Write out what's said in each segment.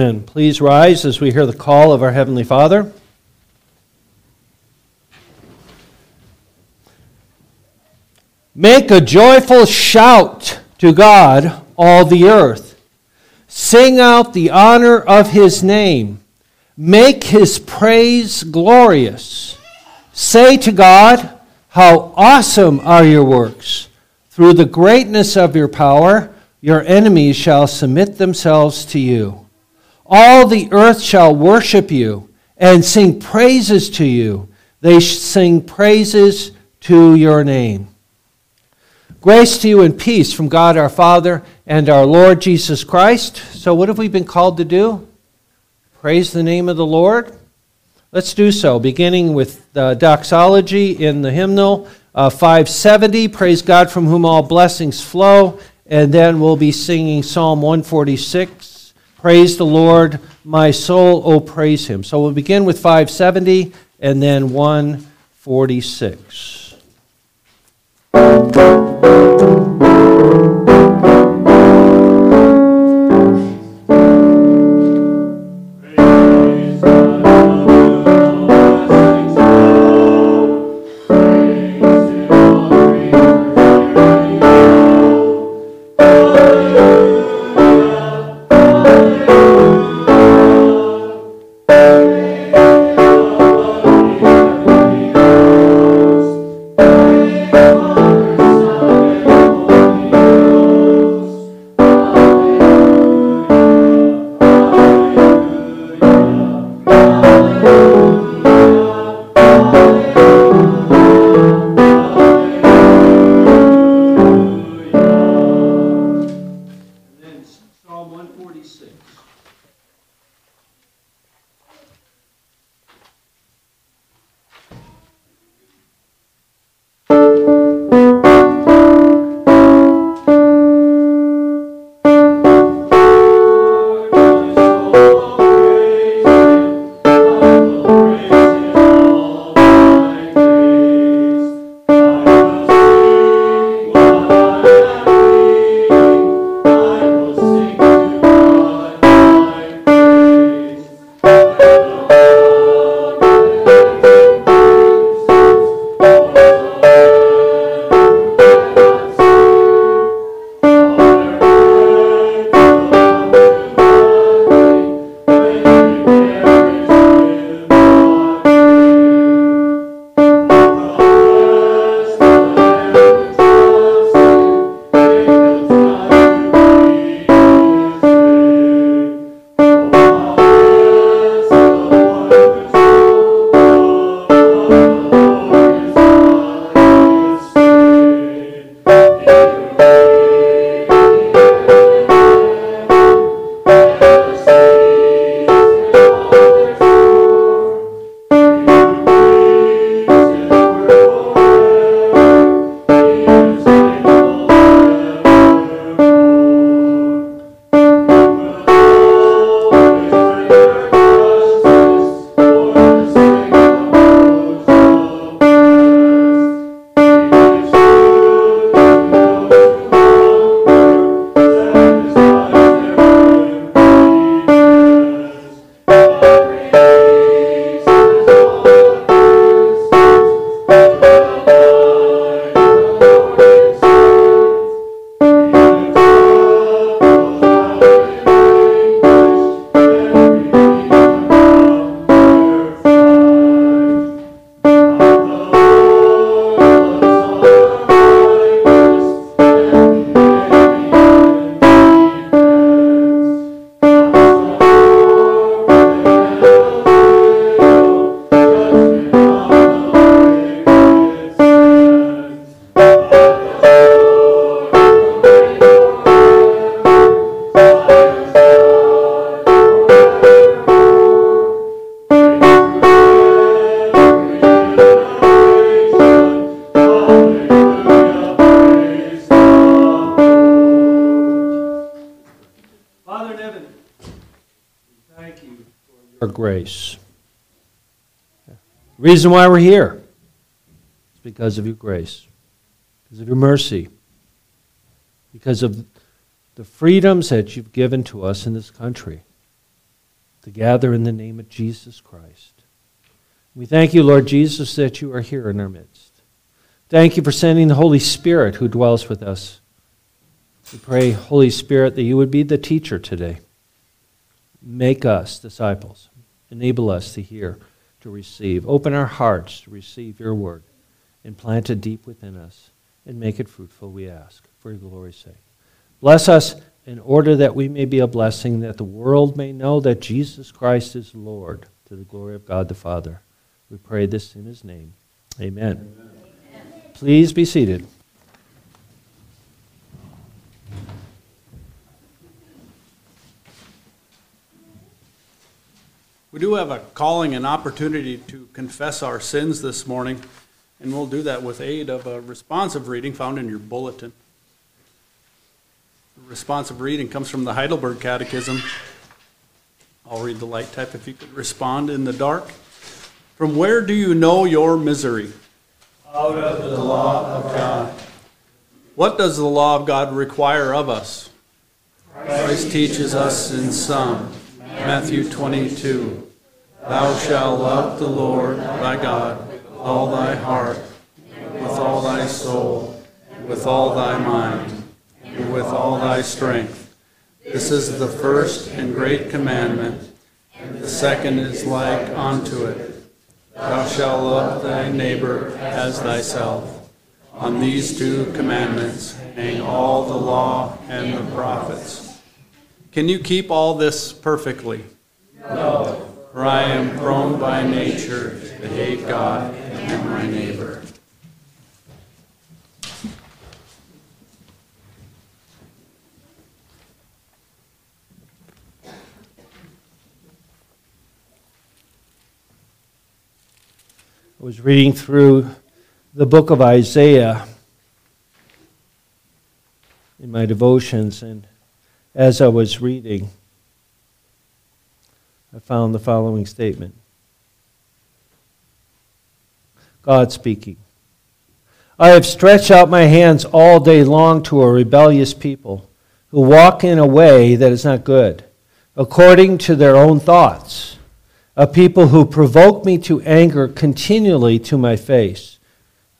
And please rise as we hear the call of our Heavenly Father. Make a joyful shout to God, all the earth. Sing out the honor of his name. Make his praise glorious. Say to God, How awesome are your works! Through the greatness of your power, your enemies shall submit themselves to you. All the earth shall worship you and sing praises to you. They sing praises to your name. Grace to you and peace from God our Father and our Lord Jesus Christ. So, what have we been called to do? Praise the name of the Lord. Let's do so, beginning with the doxology in the hymnal uh, 570. Praise God from whom all blessings flow. And then we'll be singing Psalm 146. Praise the Lord, my soul, oh praise him. So we'll begin with 570 and then 146. Grace. The reason why we're here is because of your grace, because of your mercy, because of the freedoms that you've given to us in this country. to gather in the name of Jesus Christ. We thank you, Lord Jesus, that you are here in our midst. Thank you for sending the Holy Spirit who dwells with us. We pray, Holy Spirit, that you would be the teacher today. Make us disciples. Enable us to hear, to receive. Open our hearts to receive your word and plant it deep within us and make it fruitful, we ask, for your glory's sake. Bless us in order that we may be a blessing, that the world may know that Jesus Christ is Lord, to the glory of God the Father. We pray this in his name. Amen. Amen. Please be seated. We do have a calling and opportunity to confess our sins this morning, and we'll do that with aid of a responsive reading found in your bulletin. The responsive reading comes from the Heidelberg Catechism. I'll read the light type if you could respond in the dark. From where do you know your misery? Out of the law of God. What does the law of God require of us? Christ teaches us in some Matthew 22 Thou shalt love the Lord thy God with all thy heart, with all thy soul, with all thy mind, and with all thy strength. This is the first and great commandment, and the second is like unto it. Thou shalt love thy neighbor as thyself. On these two commandments hang all the law and the prophets. Can you keep all this perfectly? No, for I am prone by nature to hate God and my neighbor. I was reading through the book of Isaiah in my devotions, and as I was reading, I found the following statement. God speaking. I have stretched out my hands all day long to a rebellious people who walk in a way that is not good, according to their own thoughts, a people who provoke me to anger continually to my face,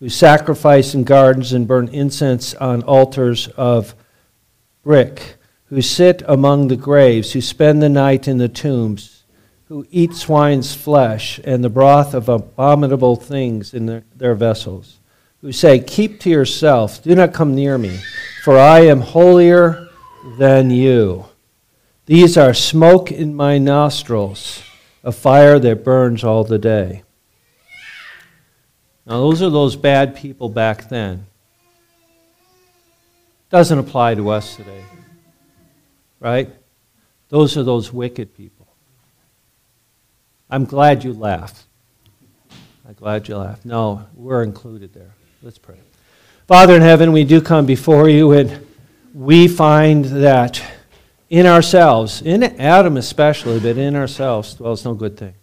who sacrifice in gardens and burn incense on altars of brick who sit among the graves, who spend the night in the tombs, who eat swine's flesh and the broth of abominable things in their, their, vessels, who say, Keep to yourself, do not come near me, for I am holier than you. These are smoke in my nostrils, a fire that burns all the day. Now, those are those bad people back then. Doesn't apply to us today right? Those are those wicked people. I'm glad you laughed. I'm glad you laughed. No, we're included there. Let's pray. Father in heaven, we do come before you and we find that in ourselves, in Adam especially, but in ourselves dwells no good thing.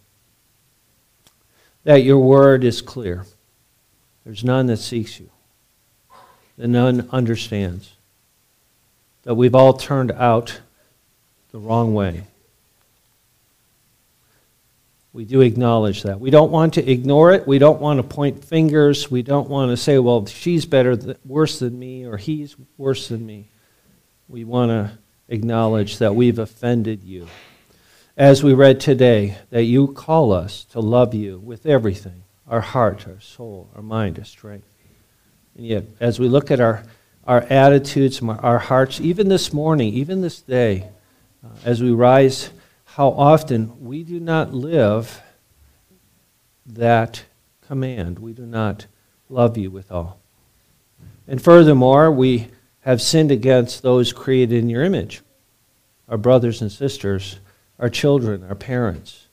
That your word is clear. There's none that seeks you, that none understands. That we've all turned out the wrong way. We do acknowledge that. We don't want to ignore it. We don't want to point fingers. We don't want to say, well, she's better, th- worse than me, or he's worse than me. We want to acknowledge that we've offended you. As we read today, that you call us to love you with everything our heart, our soul, our mind, our strength. And yet, as we look at our, our attitudes, our hearts, even this morning, even this day, uh, as we rise, how often we do not live that command. We do not love you with all. And furthermore, we have sinned against those created in your image our brothers and sisters, our children, our parents,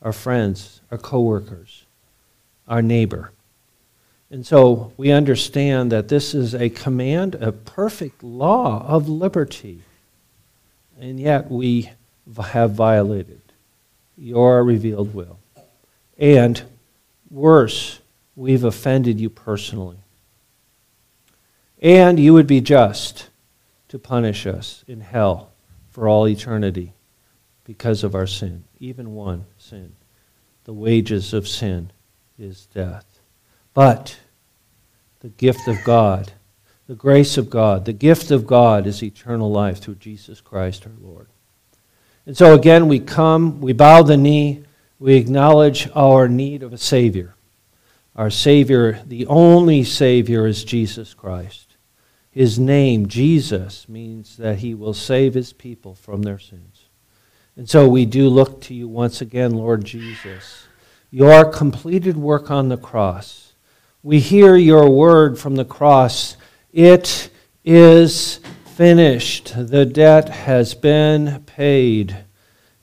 our friends, our coworkers, our neighbor. And so we understand that this is a command, a perfect law of liberty and yet we have violated your revealed will. And worse, we've offended you personally. And you would be just to punish us in hell for all eternity because of our sin, even one sin. The wages of sin is death. But the gift of God, the grace of God, the gift of God is eternal life through Jesus Christ our Lord. And so again, we come, we bow the knee, we acknowledge our need of a Savior. Our Savior, the only Savior, is Jesus Christ. His name, Jesus, means that He will save His people from their sins. And so we do look to you once again, Lord Jesus. Your completed work on the cross. We hear your word from the cross. It is finished. The debt has been paid.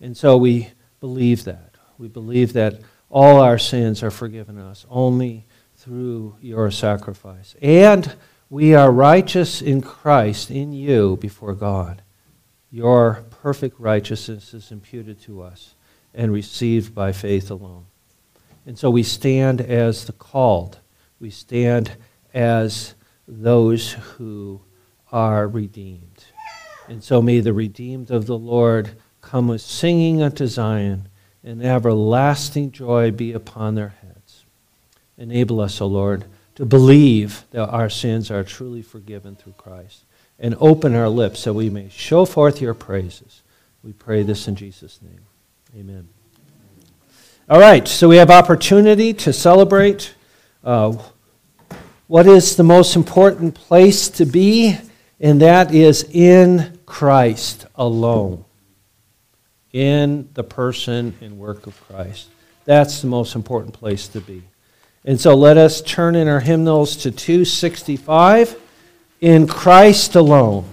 And so we believe that. We believe that all our sins are forgiven us only through your sacrifice. And we are righteous in Christ, in you, before God. Your perfect righteousness is imputed to us and received by faith alone. And so we stand as the called. We stand as those who are redeemed. And so may the redeemed of the Lord come with singing unto Zion, and everlasting joy be upon their heads. Enable us, O Lord, to believe that our sins are truly forgiven through Christ, and open our lips so we may show forth your praises. We pray this in Jesus' name. Amen. All right, so we have opportunity to celebrate. Uh, what is the most important place to be? And that is in Christ alone. In the person and work of Christ. That's the most important place to be. And so let us turn in our hymnals to 265 in Christ alone.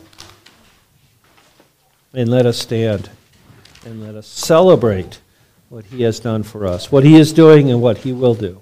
And let us stand and let us celebrate what he has done for us, what he is doing, and what he will do.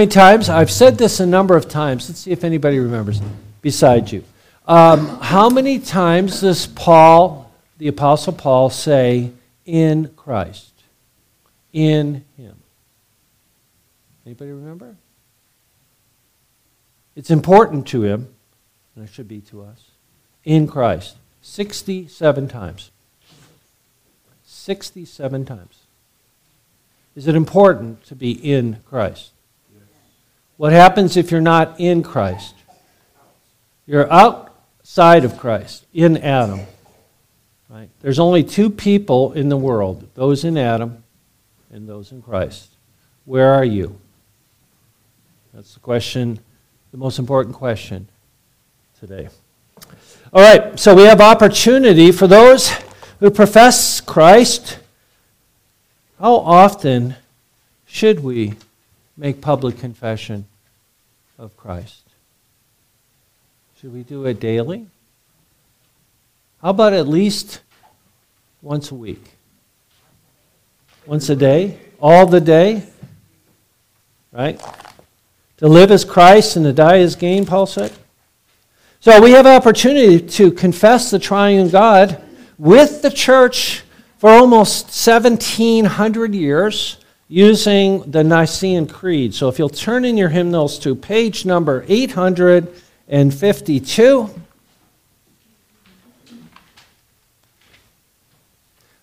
Many times? I've said this a number of times. Let's see if anybody remembers besides you. Um, how many times does Paul, the Apostle Paul, say, in Christ? In Him. Anybody remember? It's important to him, and it should be to us, in Christ. 67 times. 67 times. Is it important to be in Christ? What happens if you're not in Christ? You're outside of Christ, in Adam. Right? There's only two people in the world those in Adam and those in Christ. Where are you? That's the question, the most important question today. All right, so we have opportunity for those who profess Christ. How often should we make public confession of Christ? Should we do it daily? How about at least once a week? Once a day? All the day? Right? To live as Christ and to die as gain, Paul said. So we have an opportunity to confess the triune God with the church for almost 1700 years using the Nicene Creed. So if you'll turn in your hymnals to page number 852.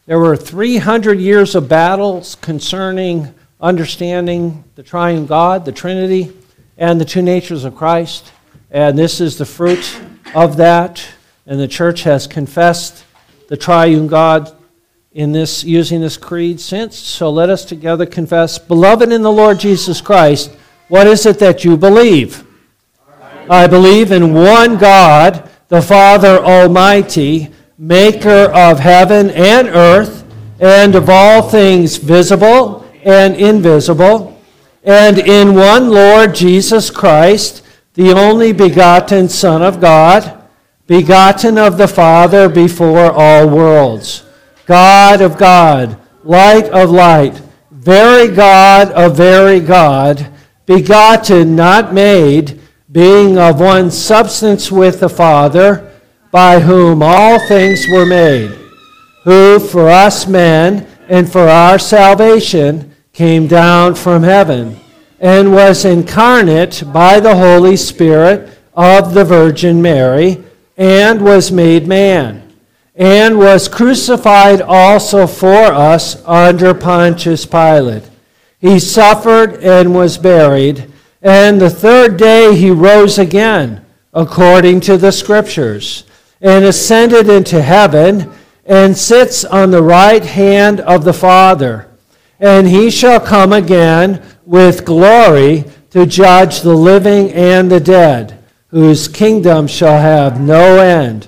There were 300 years of battles concerning understanding the triune God, the Trinity and the two natures of Christ. And this is the fruit of that. And the church has confessed the triune God in this using this creed since. So let us together confess, beloved in the Lord Jesus Christ, what is it that you believe? I believe in one God, the Father Almighty, maker of heaven and earth, and of all things visible and invisible and in one Lord Jesus Christ, the only begotten Son of God, begotten of the Father before all worlds, God of God, light of light, very God of very God, begotten, not made, being of one substance with the Father, by whom all things were made, who for us men and for our salvation came down from heaven and was incarnate by the Holy Spirit of the Virgin Mary and was made man and was crucified also for us under Pontius Pilate. He suffered and was buried, and the third day he rose again, according to the Scriptures, and ascended into heaven, and sits on the right hand of the Father and he shall come again with glory to judge the living and the dead, whose kingdom shall have no end.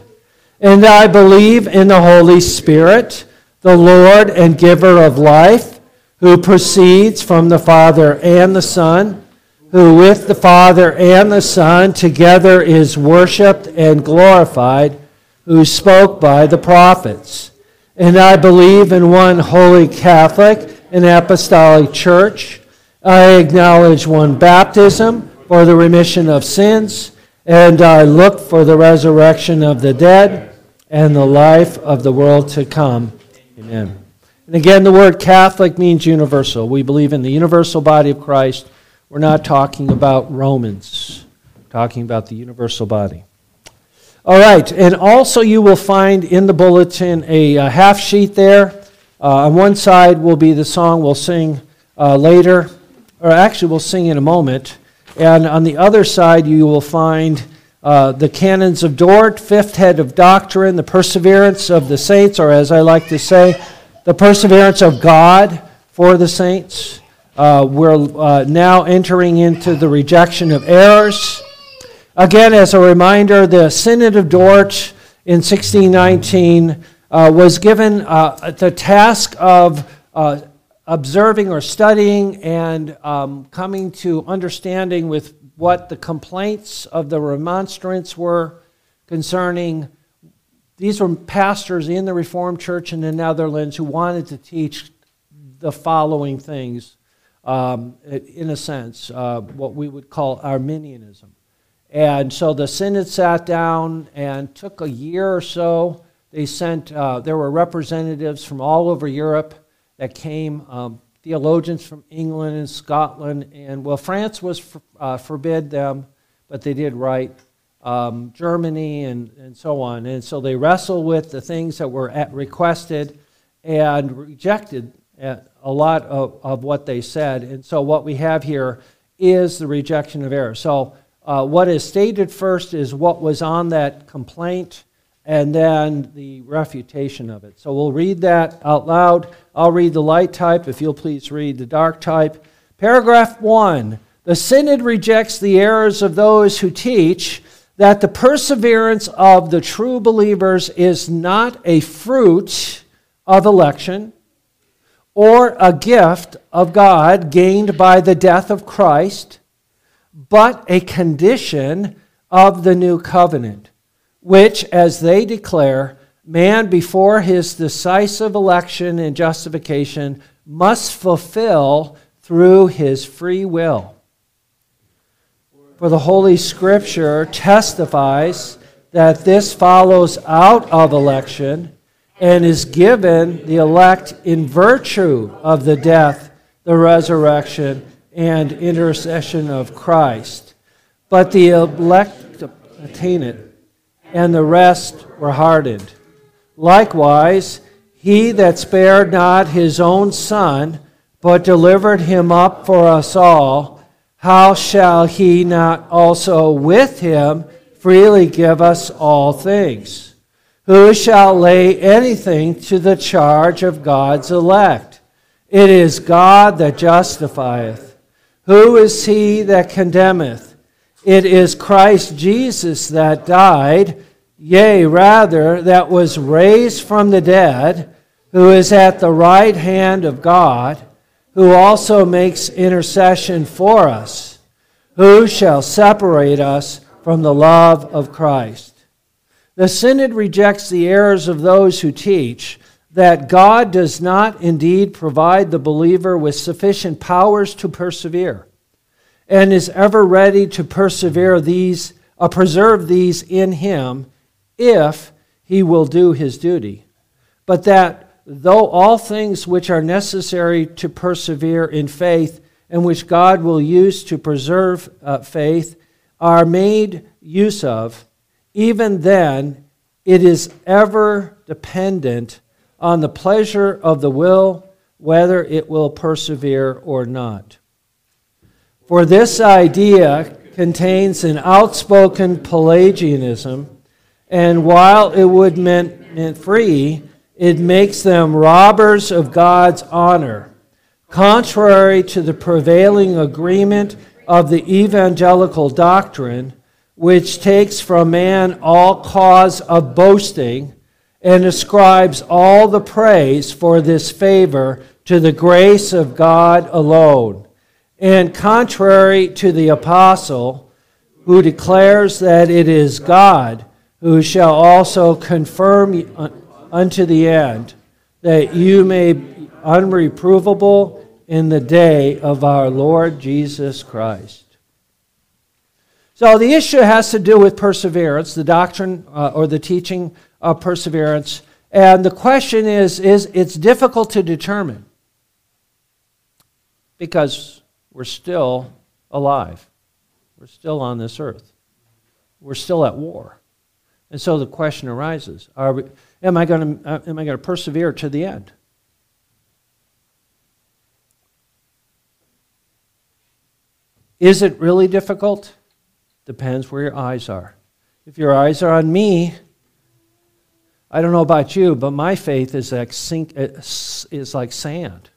And I believe in the Holy Spirit, the Lord and giver of life, who proceeds from the Father and the Son, who with the Father and the Son together is worshiped and glorified, who spoke by the prophets. And I believe in one holy Catholic and apostolic church. I acknowledge one baptism for the remission of sins, and I look for the resurrection of the dead and the life of the world to come. Amen. And again, the word Catholic means universal. We believe in the universal body of Christ. We're not talking about Romans, We're talking about the universal body. All right, and also you will find in the bulletin a, a half sheet there uh, on one side will be the song we'll sing uh, later, or actually we'll sing in a moment. And on the other side, you will find uh, the canons of Dort, fifth head of doctrine, the perseverance of the saints, or as I like to say, the perseverance of God for the saints. Uh, we're uh, now entering into the rejection of errors. Again, as a reminder, the Synod of Dort in 1619 uh, was given uh, the task of observing or studying and um, coming to understanding with what the complaints of the remonstrants were concerning. These were pastors in the Reformed Church in the Netherlands who wanted to teach the following things um, in a sense, uh, what we would call Arminianism. And so the synod sat down and took a year or so. They sent, uh, there were representatives from all over Europe that came, um, theologians from England and Scotland, and well, France was for, uh, forbid them, but they did write um, Germany and, and so on. And so they wrestled with the things that were requested and rejected uh, a lot of, of what they said. And so what we have here is the rejection of error. So uh, what is stated first is what was on that complaint and then the refutation of it. So we'll read that out loud. I'll read the light type, if you'll please read the dark type. Paragraph 1 The Synod rejects the errors of those who teach that the perseverance of the true believers is not a fruit of election or a gift of God gained by the death of Christ, but a condition of the new covenant, which, as they declare, man before his decisive election and justification must fulfill through his free will. For the Holy Scripture testifies that this follows out of election and is given the elect in virtue of the death, the resurrection, and intercession of Christ. But the elect attain it, and the rest were hardened. Likewise, he that spared not his own son, but delivered him up for us all, how shall he not also with him freely give us all things? Who shall lay anything to the charge of God's elect? It is God that justifieth. Who is he that condemneth? It is Christ Jesus that died, yea, rather, that was raised from the dead, who is at the right hand of God, who also makes intercession for us. Who shall separate us from the love of Christ? The Synod rejects the errors of those who teach that God does not indeed provide the believer with sufficient powers to persevere and is ever ready to persevere these, uh, preserve these in him if he will do his duty. But that though all things which are necessary to persevere in faith and which God will use to preserve uh, faith are made use of, even then, it is ever dependent on the pleasure of the will whether it will persevere or not. For this idea contains an outspoken Pelagianism, and while it would meant, meant free, it makes them robbers of God's honor, contrary to the prevailing agreement of the evangelical doctrine which takes from man all cause of boasting and ascribes all the praise for this favor to the grace of God alone. And contrary to the apostle, who declares that it is God who shall also confirm unto the end, that you may be unreprovable in the day of our Lord Jesus Christ. So the issue has to do with perseverance, the doctrine uh, or the teaching of perseverance. And the question is, is it's difficult to determine because we're still alive. We're still on this earth. We're still at war. And so the question arises, are we, am I going to, uh, to persevere to the end? Is it really difficult? Depends where your eyes are. If your eyes are on me, I don't know about you, but my faith is like, sink, is like sand.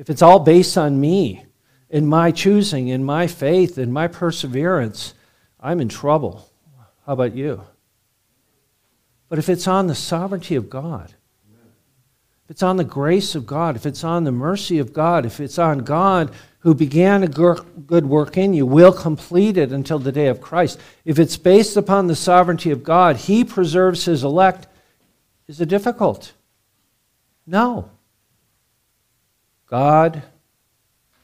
If it's all based on me, in my choosing, in my faith, in my perseverance, I'm in trouble. How about you? But if it's on the sovereignty of God, if it's on the grace of God, if it's on the mercy of God, if it's on God who began a good work in you will complete it until the day of Christ. If it's based upon the sovereignty of God, He preserves His elect. Is it difficult? No. God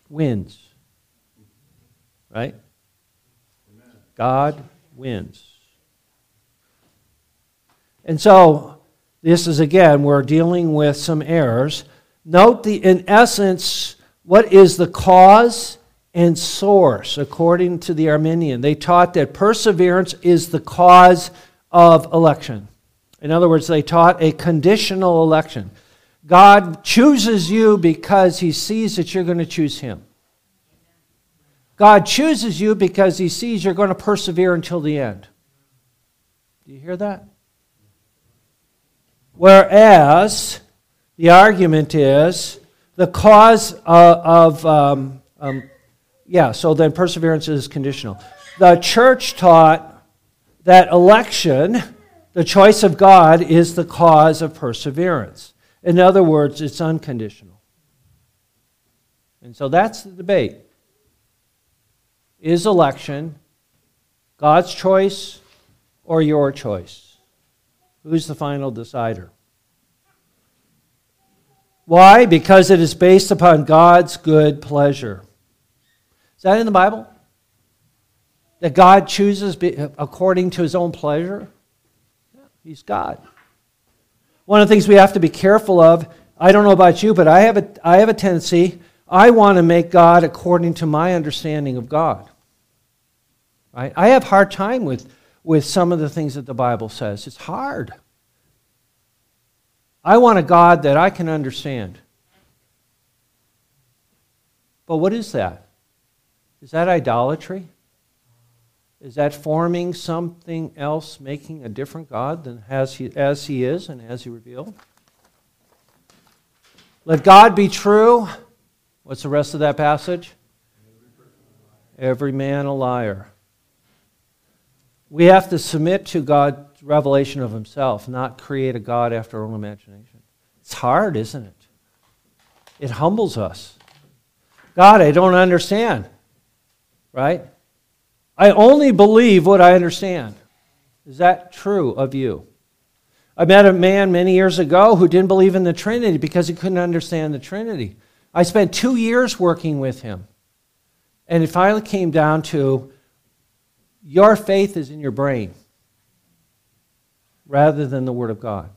wins. Right? God wins. And so, this is again, we're dealing with some errors. Note the, in essence, what is the cause and source, according to the Arminian. They taught that perseverance is the cause of election. In other words, they taught a conditional election. God chooses you because he sees that you're going to choose him. God chooses you because he sees you're going to persevere until the end. Do you hear that? Whereas the argument is the cause of, of um, um, yeah, so then perseverance is conditional. The church taught that election, the choice of God, is the cause of perseverance. In other words, it's unconditional. And so that's the debate. Is election God's choice or your choice? Who's the final decider? Why? Because it is based upon God's good pleasure. Is that in the Bible? That God chooses according to his own pleasure? He's God. One of the things we have to be careful of, I don't know about you, but I have a, I have a tendency, I want to make God according to my understanding of God. Right? I have hard time with, with some of the things that the Bible says. It's hard. I want a God that I can understand. But what is that? Is that idolatry? Is that forming something else, making a different God than as he, as he is and as he revealed? Let God be true. What's the rest of that passage? Every man a liar. We have to submit to God's revelation of himself, not create a God after our own imagination. It's hard, isn't it? It humbles us. God, I don't understand. Right? I only believe what I understand. Is that true of you? I met a man many years ago who didn't believe in the Trinity because he couldn't understand the Trinity. I spent two years working with him. And it finally came down to your faith is in your brain rather than the Word of God.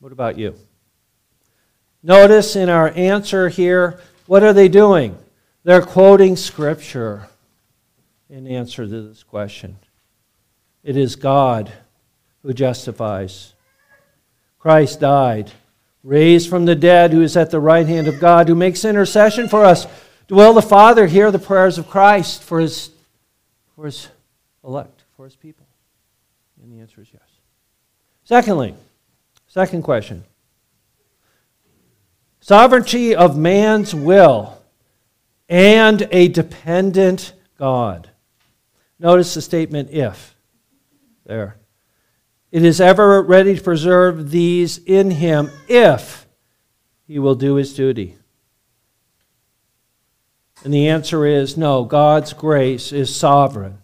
What about you? Notice in our answer here, what are they doing? They're quoting Scripture in answer to this question. It is God who justifies. Christ died, raised from the dead, who is at the right hand of God, who makes intercession for us. Will the Father hear the prayers of Christ for his, for his elect, for his people? And the answer is yes. Secondly, second question sovereignty of man's will and a dependent God. Notice the statement if there. It is ever ready to preserve these in him if he will do his duty. And the answer is no, God's grace is sovereign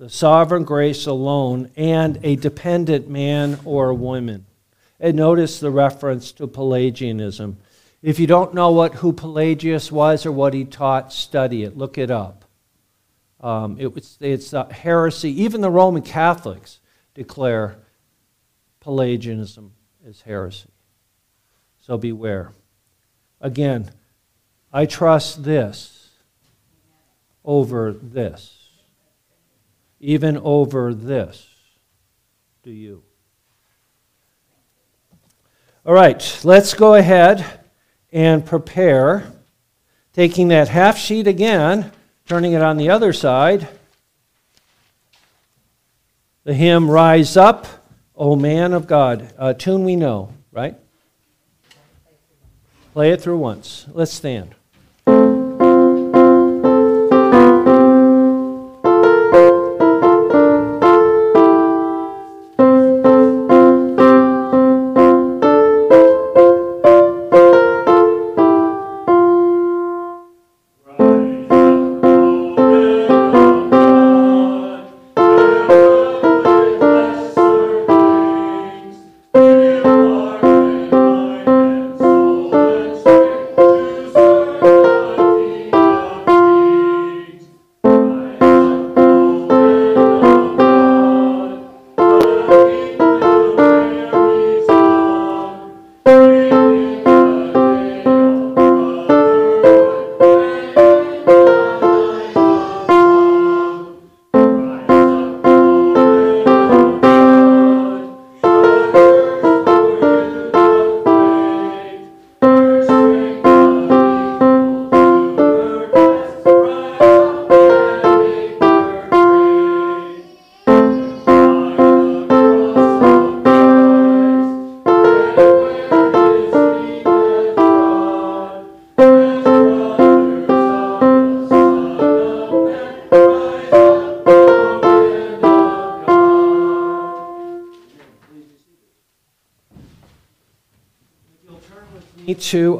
the sovereign grace alone, and a dependent man or woman. And notice the reference to Pelagianism. If you don't know what who Pelagius was or what he taught, study it. Look it up. Um, it was, it's a heresy. Even the Roman Catholics declare Pelagianism as heresy. So beware. Again, I trust this over this even over this do you. All right, let's go ahead and prepare. Taking that half sheet again, turning it on the other side. The hymn Rise Up, O Man of God. A tune we know, right? Play it through once. Let's stand.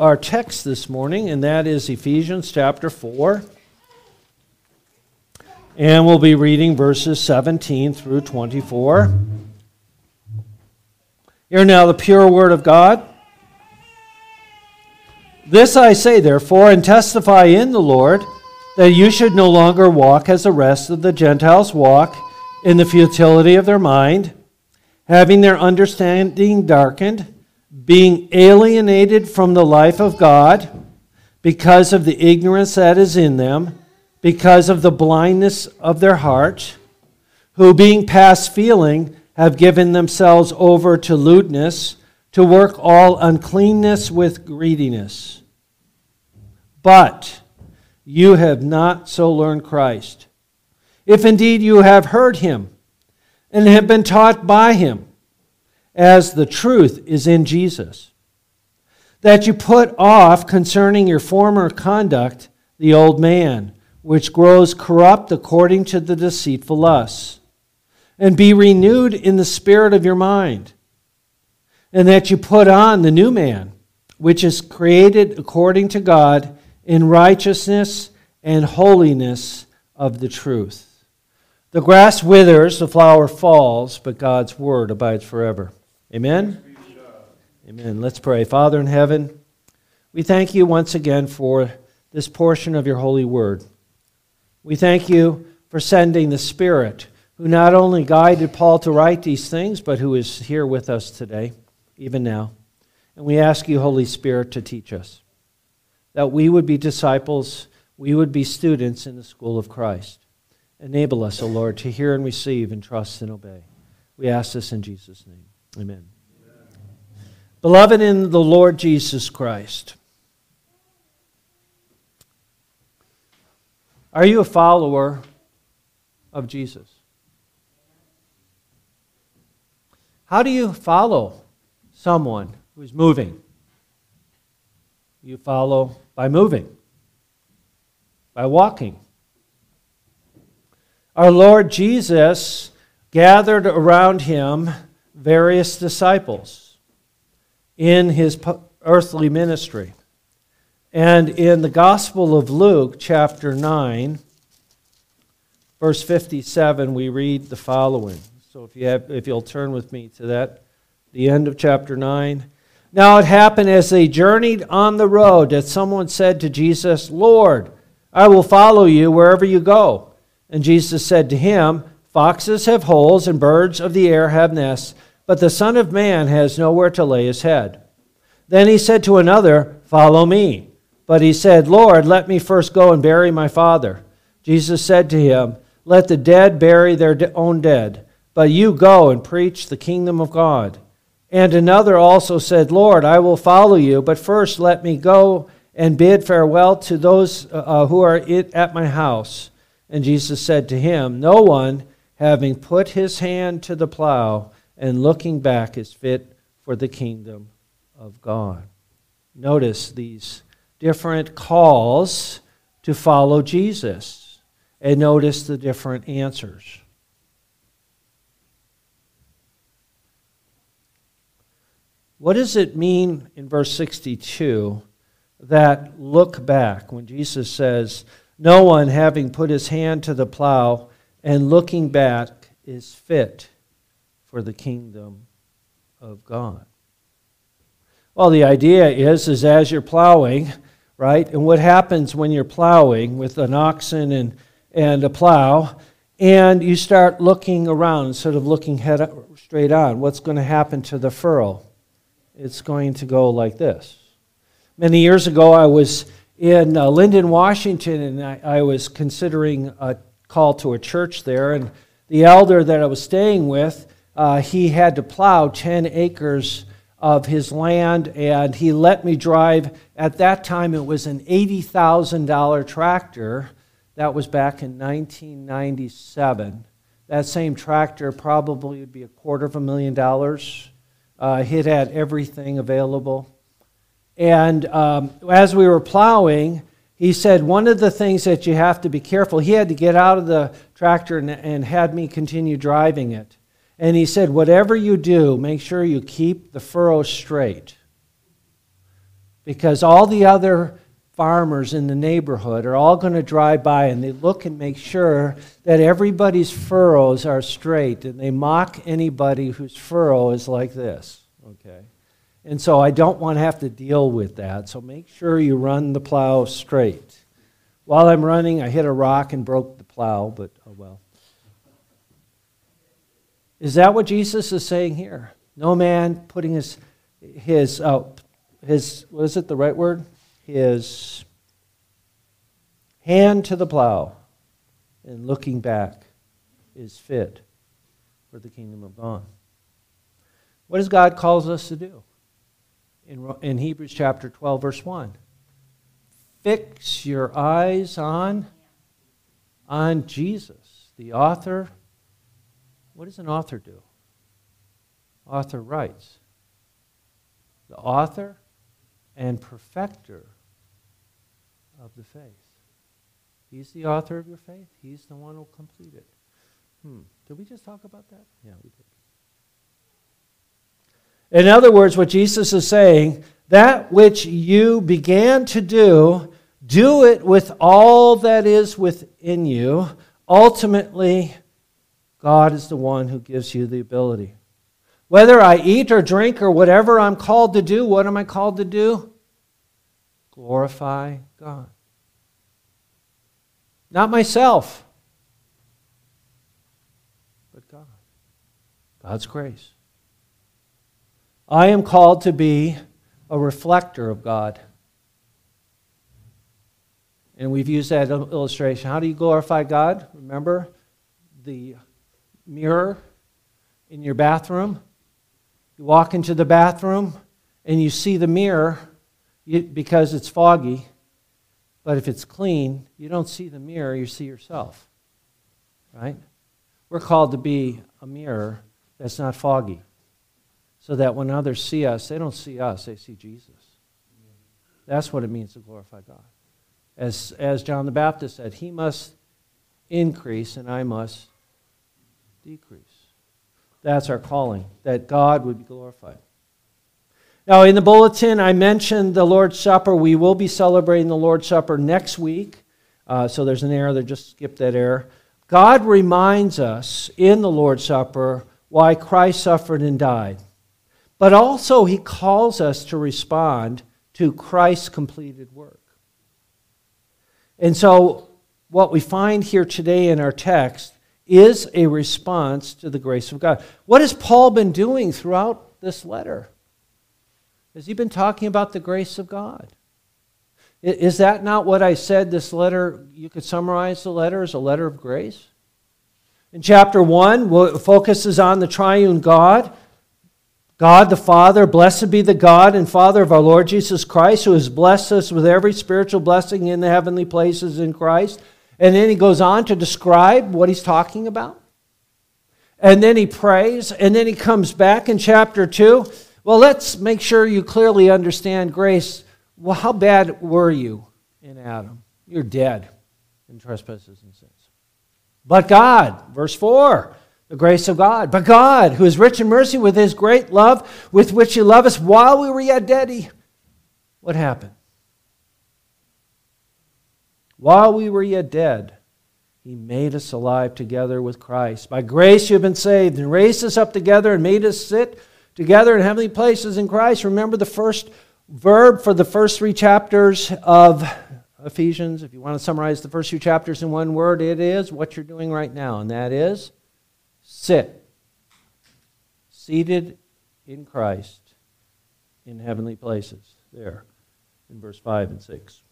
Our text this morning, and that is Ephesians chapter 4. And we'll be reading verses 17 through 24. Hear now the pure word of God. This I say, therefore, and testify in the Lord, that you should no longer walk as the rest of the Gentiles walk, in the futility of their mind, having their understanding darkened, being alienated from the life of God because of the ignorance that is in them, because of the blindness of their heart, who, being past feeling, have given themselves over to lewdness, to work all uncleanness with greediness. But you have not so learned Christ. If indeed you have heard him and have been taught by him, as the truth is in Jesus, that you put off concerning your former conduct the old man, which grows corrupt according to the deceitful lusts and be renewed in the spirit of your mind, and that you put on the new man, which is created according to God in righteousness and holiness of the truth. The grass withers, the flower falls, but God's word abides forever. Amen? Amen. Let's pray. Father in heaven, we thank you once again for this portion of your holy word. We thank you for sending the Spirit who not only guided Paul to write these things, but who is here with us today, even now. And we ask you, Holy Spirit, to teach us that we would be disciples, we would be students in the school of Christ. Enable us, O Lord, to hear and receive and trust and obey. We ask this in Jesus' name. Amen. Beloved in the Lord Jesus Christ, are you a follower of Jesus? How do you follow someone who's moving? You follow by moving, by walking. Our Lord Jesus gathered around him various disciples in his earthly ministry. And in the Gospel of Luke, chapter 9, verse 57, we read the following. So if you have, if you'll turn with me to that, the end of chapter 9. Now it happened as they journeyed on the road that someone said to Jesus, Lord, I will follow you wherever you go. And Jesus said to him, Foxes have holes and birds of the air have nests, but the Son of Man has nowhere to lay his head. Then he said to another, Follow me. But he said, Lord, let me first go and bury my father. Jesus said to him, Let the dead bury their own dead but you go and preach the kingdom of God. And another also said, Lord, I will follow you, but first let me go and bid farewell to those uh, uh who are at my house. And Jesus said to him, No one, having put his hand to the plow and looking back, is fit for the kingdom of God. Notice these different calls to follow Jesus, and notice the different answers. What does it mean in verse 62 that look back when Jesus says, No one having put his hand to the plow and looking back is fit for the kingdom of God? Well, the idea is, is as you're plowing, right? And what happens when you're plowing with an oxen and, and a plow, and you start looking around instead of looking head straight on, what's going to happen to the furrow? it's going to go like this. Many years ago, I was in uh, Lynden, Washington, and I, I, was considering a call to a church there. And the elder that I was staying with, uh, he had to plow 10 acres of his land, and he let me drive. At that time, it was an $80,000 tractor. That was back in 1997. That same tractor probably would be a quarter of a million dollars uh, it had everything available. And um, as we were plowing, he said, One of the things that you have to be careful, he had to get out of the tractor and, and had me continue driving it. And he said, Whatever you do, make sure you keep the furrow straight. because all the other farmers in the neighborhood are all going to drive by and they look and make sure that everybody's furrows are straight and they mock anybody whose furrow is like this. Okay? And so I don't want to have to deal with that. So make sure you run the plow straight. While I'm running, I hit a rock and broke the plow, but oh well. Is that what Jesus is saying here? No man putting his his uh, his what is it the right word? His hand to the plow and looking back is fit for the kingdom of God. What does God calls us to do? In, in Hebrews chapter 12, verse 1. Fix your eyes on, on Jesus, the author. What does an author do? Author writes. The author and perfecter of the faith. He's the author of your faith. He's the one who will complete it. Hmm. Did we just talk about that? Yeah, we did. In other words, what Jesus is saying, that which you began to do, do it with all that is within you. Ultimately, God is the one who gives you the ability. Whether I eat or drink or whatever I'm called to do, what am I called to do? Glorify God. Not myself, but God. God's grace. I am called to be a reflector of God. And we've used that illustration. How do you glorify God? Remember the mirror in your bathroom? You walk into the bathroom and you see the mirror because it's foggy. But if it's clean, you don't see the mirror, you see yourself. Right? We're called to be a mirror that's not foggy so that when others see us, they don't see us, they see Jesus. That's what it means to glorify God. As, as John the Baptist said, he must increase and I must decrease. That's our calling, that God would be glorified. Now, in the bulletin, I mentioned the Lord's Supper. We will be celebrating the Lord's Supper next week. Uh, so there's an error there, just skip that error. God reminds us in the Lord's Supper why Christ suffered and died. But also, he calls us to respond to Christ's completed work. And so, what we find here today in our text is a response to the grace of God. What has Paul been doing throughout this letter? Has he been talking about the grace of God? Is that not what I said this letter, you could summarize the letter as a letter of grace? In chapter 1, it focuses on the triune God God the Father, blessed be the God and Father of our Lord Jesus Christ, who has blessed us with every spiritual blessing in the heavenly places in Christ. And then he goes on to describe what he's talking about. And then he prays, and then he comes back in chapter 2. Well, let's make sure you clearly understand grace. Well, how bad were you in Adam? You're dead in trespasses and sins. But God, verse 4 the grace of God. But God, who is rich in mercy with his great love with which he loved us while we were yet dead, he, what happened? While we were yet dead, he made us alive together with Christ. By grace you have been saved and raised us up together and made us sit together in heavenly places in Christ. Remember the first verb for the first three chapters of Ephesians. If you want to summarize the first few chapters in one word, it is what you're doing right now, and that is sit, seated in Christ in heavenly places. There, in verse 5 and 6.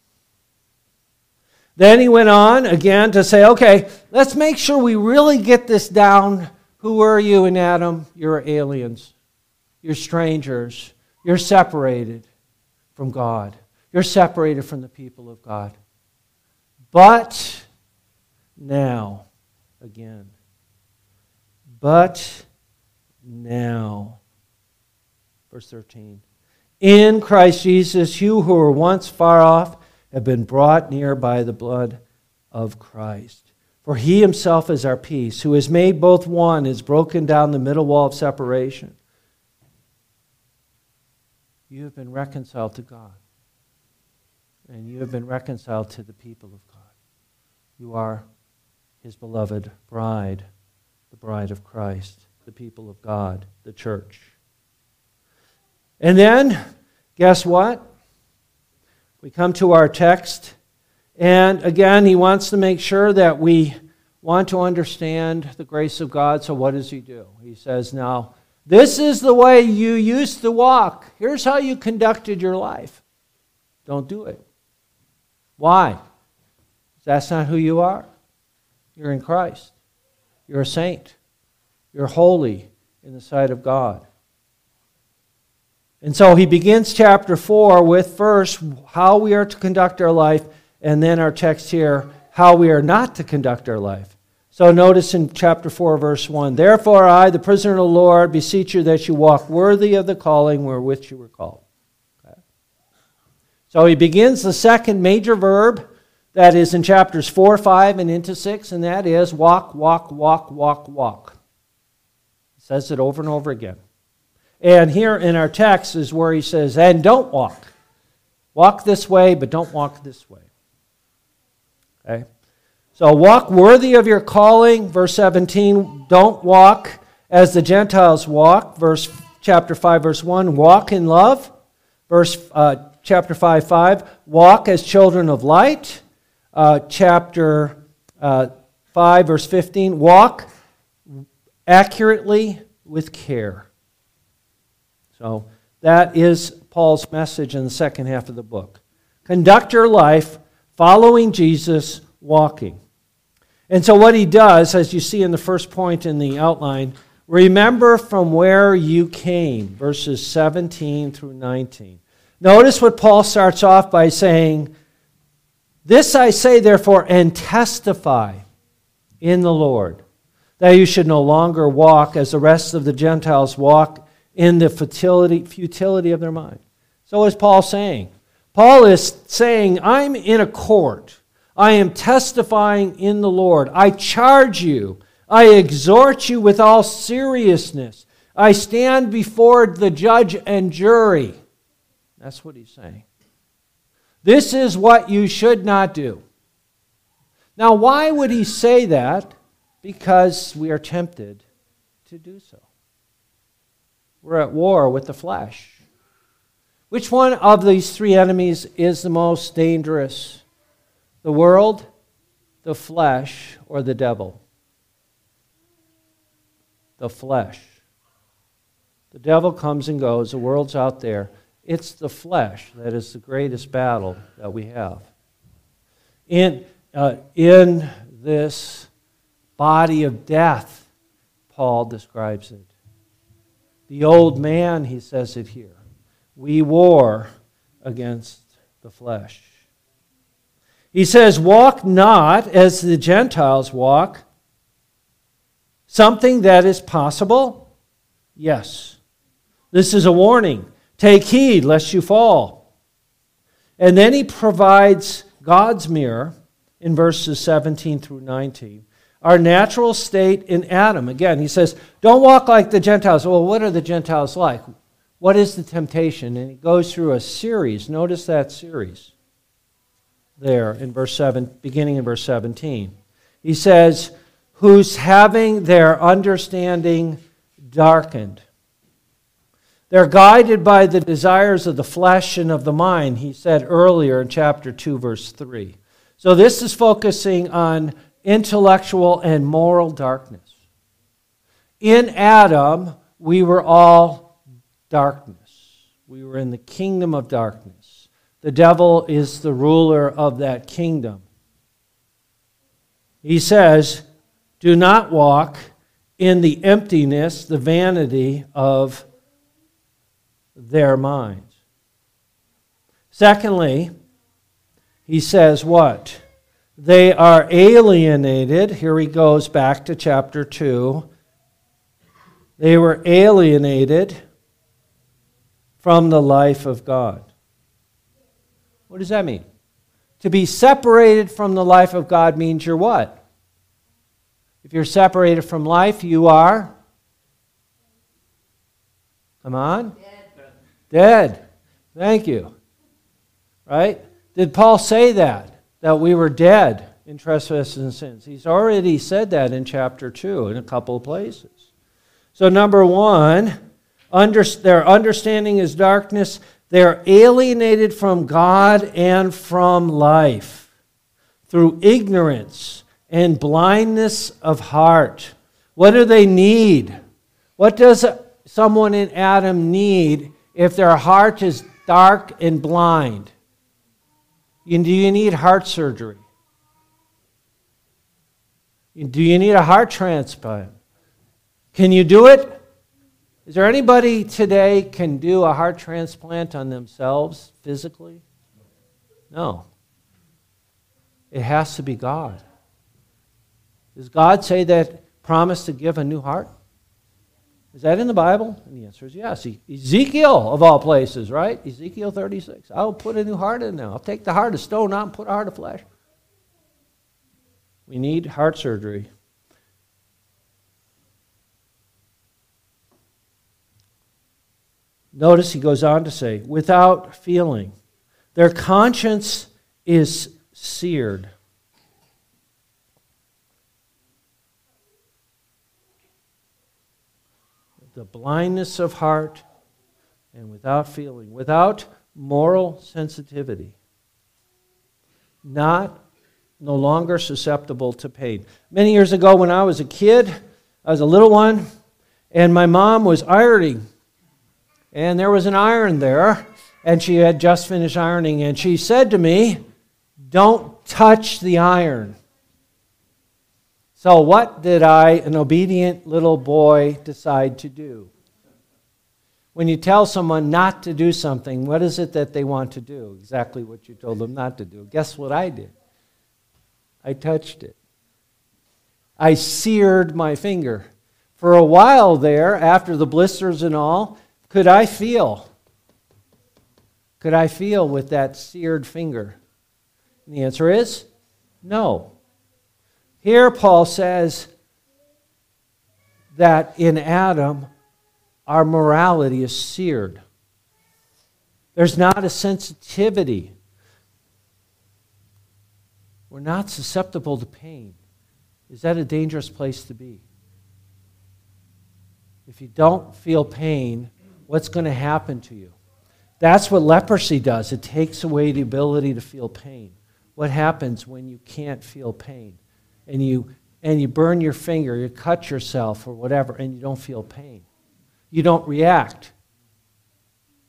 Then he went on again to say, okay, let's make sure we really get this down. Who are you in Adam? You're aliens. You're strangers. You're separated from God. You're separated from the people of God. But now, again, but now. Verse 13. In Christ Jesus, you who were once far off have been brought near by the blood of Christ. For he himself is our peace, who has made both one, has broken down the middle wall of separation. You have been reconciled to God. and you have been reconciled to the people of God. You are his beloved bride, the bride of Christ, the people of God, the church. And then, guess what? We come to our text, and again, he wants to make sure that we want to understand the grace of God, so what does he do? He says, Now, this is the way you used to walk. Here's how you conducted your life. Don't do it. Why? That's not who you are. You're in Christ. You're a saint. You're holy in the sight of God. And so he begins chapter 4 with first how we are to conduct our life, and then our text here, how we are not to conduct our life. So notice in chapter 4, verse 1 Therefore, I, the prisoner of the Lord, beseech you that you walk worthy of the calling wherewith you were called. Okay. So he begins the second major verb that is in chapters 4, 5, and into 6, and that is walk, walk, walk, walk, walk. He says it over and over again. And here in our text is where he says, and don't walk. Walk this way, but don't walk this way. Okay? So walk worthy of your calling, verse 17. Don't walk as the Gentiles walk, verse chapter 5, verse 1. Walk in love, verse uh, chapter 5, 5. Walk as children of light uh, chapter uh, 5, verse 15 walk accurately with care. So that is Paul's message in the second half of the book. Conduct your life following Jesus, walking. And so, what he does, as you see in the first point in the outline, remember from where you came, verses 17 through 19. Notice what Paul starts off by saying, this I say, therefore, and testify in the Lord, that you should no longer walk as the rest of the Gentiles walk in the futility, futility of their mind. So is Paul saying? Paul is saying, I'm in a court. I am testifying in the Lord. I charge you. I exhort you with all seriousness. I stand before the judge and jury. That's what he's saying. This is what you should not do. Now, why would he say that? Because we are tempted to do so. We're at war with the flesh. Which one of these three enemies is the most dangerous? The world, the flesh, or the devil? The flesh. The devil comes and goes, the world's out there. It's the flesh that is the greatest battle that we have. In, uh, in this body of death, Paul describes it. The old man, he says it here. We war against the flesh. He says, Walk not as the Gentiles walk. Something that is possible? Yes. This is a warning. Take heed lest you fall. And then he provides God's mirror in verses 17 through 19. Our natural state in Adam. Again, he says, Don't walk like the Gentiles. Well, what are the Gentiles like? What is the temptation? And he goes through a series. Notice that series there in verse 7, beginning in verse 17. He says, Who's having their understanding darkened. They're guided by the desires of the flesh and of the mind, he said earlier in chapter 2, verse 3. So this is focusing on intellectual and moral darkness. In Adam, we were all darkness. We were in the kingdom of darkness. The devil is the ruler of that kingdom. He says, Do not walk in the emptiness, the vanity of their minds. Secondly, he says what? They are alienated. Here he goes back to chapter 2. They were alienated from the life of God. What does that mean? To be separated from the life of God means you're what? If you're separated from life, you are. Come on. Dead. Thank you. Right? Did Paul say that? That we were dead in trespasses and sins? He's already said that in chapter 2 in a couple of places. So, number one, under, their understanding is darkness. They're alienated from God and from life through ignorance and blindness of heart. What do they need? What does someone in Adam need if their heart is dark and blind? Do you need heart surgery? Do you need a heart transplant? Can you do it? Is there anybody today can do a heart transplant on themselves physically? No. It has to be God. Does God say that promise to give a new heart? Is that in the Bible? And the answer is yes. Ezekiel, of all places, right? Ezekiel 36. I'll put a new heart in there. I'll take the heart of stone out and put a heart of flesh. We need heart surgery. Notice he goes on to say, without feeling. Their conscience is seared. The blindness of heart and without feeling, without moral sensitivity, not no longer susceptible to pain. Many years ago, when I was a kid, I was a little one, and my mom was ironing. And there was an iron there, and she had just finished ironing, and she said to me, Don't touch the iron. So, what did I, an obedient little boy, decide to do? When you tell someone not to do something, what is it that they want to do? Exactly what you told them not to do. Guess what I did? I touched it. I seared my finger. For a while there, after the blisters and all, could I feel? Could I feel with that seared finger? And the answer is no. Here, Paul says that in Adam, our morality is seared. There's not a sensitivity. We're not susceptible to pain. Is that a dangerous place to be? If you don't feel pain, what's going to happen to you? That's what leprosy does. It takes away the ability to feel pain. What happens when you can't feel pain? And you and you burn your finger, you cut yourself or whatever, and you don't feel pain. You don't react.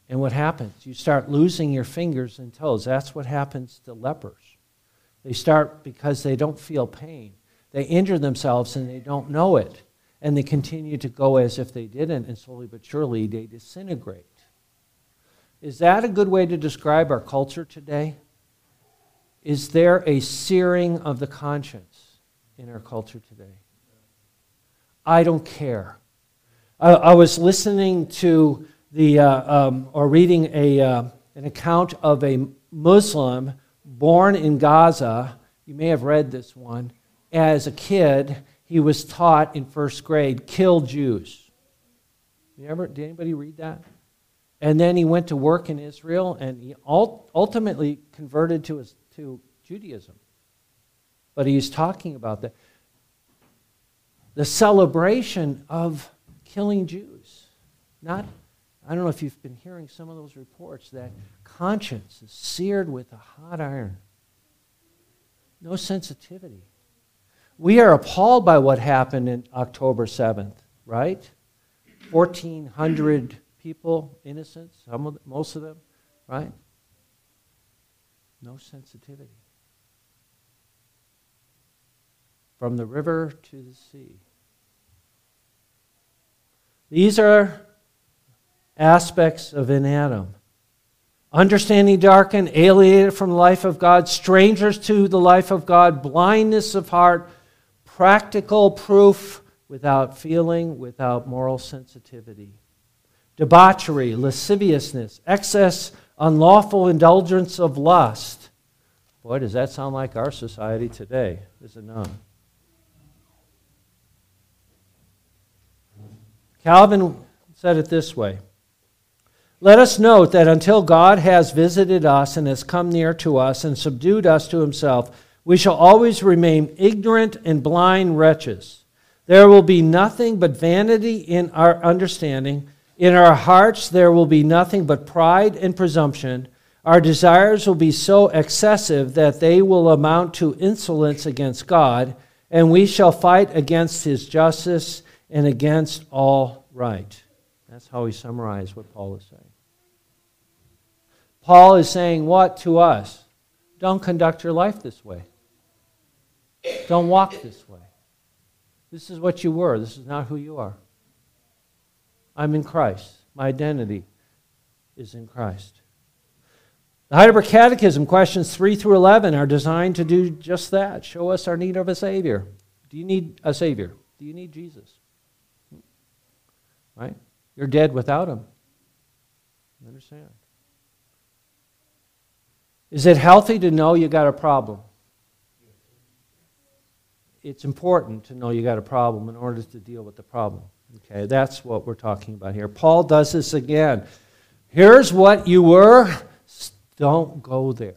And what happens? You start losing your fingers and toes. That's what happens to lepers. They start because they don't feel pain. They injure themselves and they don't know it. And they continue to go as if they didn't, and slowly but surely they disintegrate. Is that a good way to describe our culture today? Is there a searing of the conscience? In our culture today. I don't care. I, I was listening to the, uh, um, or reading a, uh, an account of a Muslim born in Gaza. You may have read this one. As a kid, he was taught in first grade, kill Jews. You ever, did anybody read that? And then he went to work in Israel and he ultimately converted to, his, to Judaism. But he's talking about that. The celebration of killing Jews. Not, I don't know if you've been hearing some of those reports that conscience is seared with a hot iron. No sensitivity. We are appalled by what happened in October 7th, right? 1,400 people, innocent, some of, most of them, right? No sensitivity. From the river to the sea. These are aspects of in Adam. Understanding darkened, alienated from the life of God, strangers to the life of God, blindness of heart, practical proof without feeling, without moral sensitivity. Debauchery, lasciviousness, excess, unlawful indulgence of lust. Boy, does that sound like our society today, is it not? Calvin said it this way Let us note that until God has visited us and has come near to us and subdued us to himself, we shall always remain ignorant and blind wretches. There will be nothing but vanity in our understanding. In our hearts, there will be nothing but pride and presumption. Our desires will be so excessive that they will amount to insolence against God, and we shall fight against his justice and against all right. That's how he summarized what Paul is saying. Paul is saying what to us? Don't conduct your life this way. Don't walk this way. This is what you were. This is not who you are. I'm in Christ. My identity is in Christ. The Heidelberg Catechism, questions 3 through 11, are designed to do just that show us our need of a Savior. Do you need a Savior? Do you need Jesus? Right? You're dead without Him. Understand? Is it healthy to know you got a problem? It's important to know you got a problem in order to deal with the problem. Okay, that's what we're talking about here. Paul does this again. Here's what you were. Don't go there.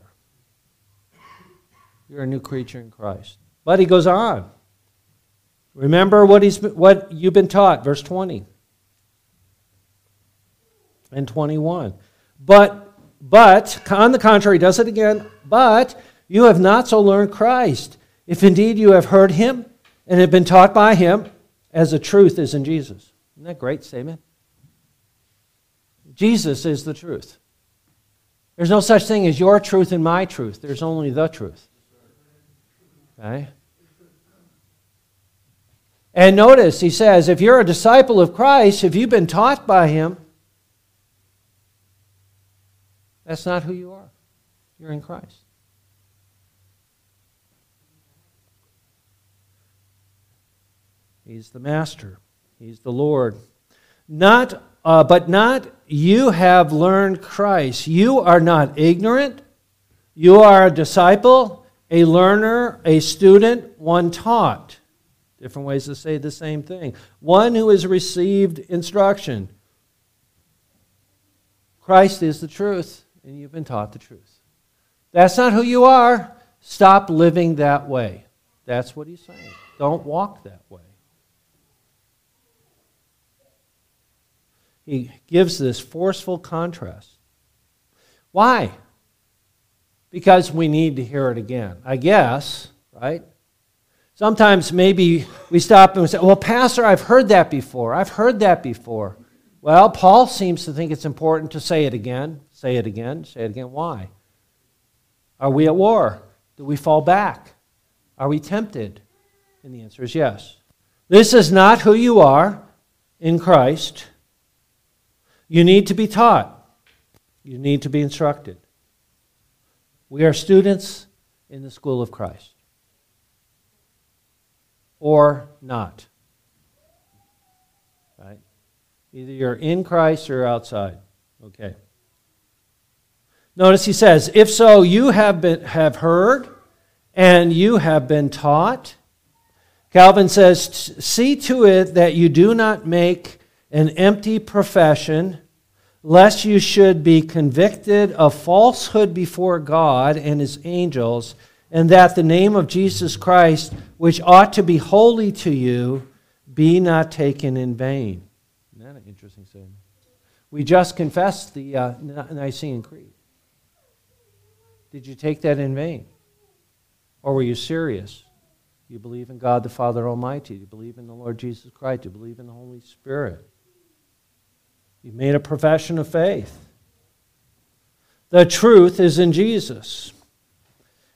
You're a new creature in Christ. But he goes on. Remember what, he's, what you've been taught, verse 20 and 21. But but, on the contrary, does it again. But you have not so learned Christ, if indeed you have heard him and have been taught by him, as the truth is in Jesus. Isn't that great statement? Jesus is the truth. There's no such thing as your truth and my truth. There's only the truth. Okay? And notice, he says, if you're a disciple of Christ, if you've been taught by him, That's not who you are. You're in Christ. He's the master. He's the Lord. Not, uh, but not you have learned Christ. You are not ignorant. You are a disciple, a learner, a student, one taught. Different ways to say the same thing. One who has received instruction. Christ is the truth and you've been taught the truth. That's not who you are. Stop living that way. That's what he's saying. Don't walk that way. He gives this forceful contrast. Why? Because we need to hear it again. I guess, right? Sometimes maybe we stop and we say, Well, Pastor, I've heard that before. I've heard that before. Well, Paul seems to think it's important to say it again. Say it again. Say it again. Why? Are we at war? Do we fall back? Are we tempted? And the answer is yes. This is not who you are in Christ. You need to be taught, you need to be instructed. We are students in the school of Christ. Or not. Right? Either you're in Christ or outside. Okay. Notice he says, If so, you have, been, have heard and you have been taught. Calvin says, See to it that you do not make an empty profession, lest you should be convicted of falsehood before God and his angels, and that the name of Jesus Christ, which ought to be holy to you, be not taken in vain. Isn't that an interesting statement? We just confessed the uh, Nicene Creed. Did you take that in vain? Or were you serious? You believe in God the Father Almighty. You believe in the Lord Jesus Christ. You believe in the Holy Spirit. You made a profession of faith. The truth is in Jesus.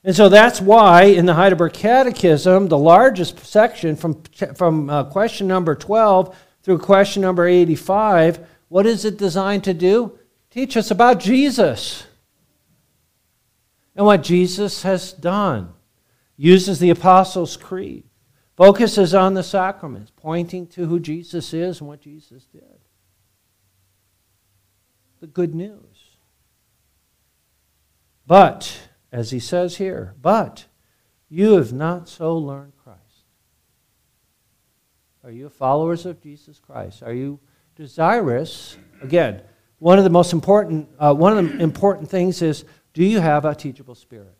And so that's why in the Heidelberg Catechism, the largest section from, from uh, question number 12 through question number 85, what is it designed to do? Teach us about Jesus and what Jesus has done. Uses the Apostles' Creed. Focuses on the sacraments, pointing to who Jesus is and what Jesus did. The good news. But, as he says here, but you have not so learned Christ. Are you followers of Jesus Christ? Are you desirous? Again, one of the most important, uh, one of the important things is do you have a teachable spirit?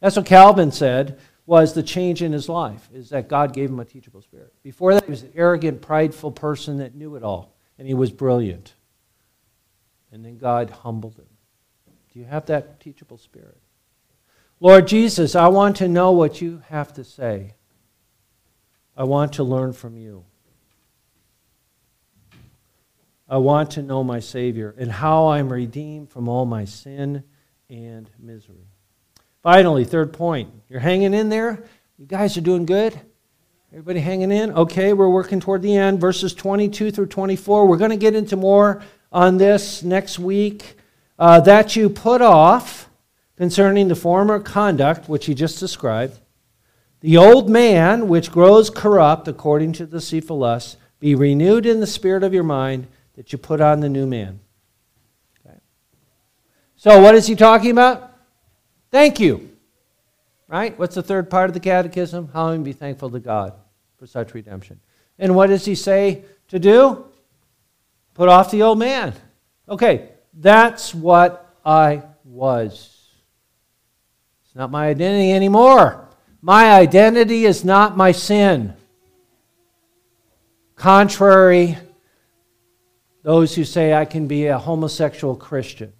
That's what Calvin said was the change in his life, is that God gave him a teachable spirit. Before that, he was an arrogant, prideful person that knew it all, and he was brilliant. And then God humbled him. Do you have that teachable spirit? Lord Jesus, I want to know what you have to say. I want to learn from you. I want to know my Savior and how I'm redeemed from all my sin and misery. Finally, third point. You're hanging in there? You guys are doing good? Everybody hanging in? Okay, we're working toward the end. Verses 22 through 24. We're going to get into more on this next week. Uh, that you put off concerning the former conduct which he just described, the old man which grows corrupt according to the deceitful lust, be renewed in the spirit of your mind that you put on the new man. Okay. So, what is he talking about? Thank you. Right? What's the third part of the catechism? How we be thankful to God for such redemption. And what does he say to do? Put off the old man. Okay, that's what I was. It's not my identity anymore. My identity is not my sin. Contrary those who say I can be a homosexual Christian.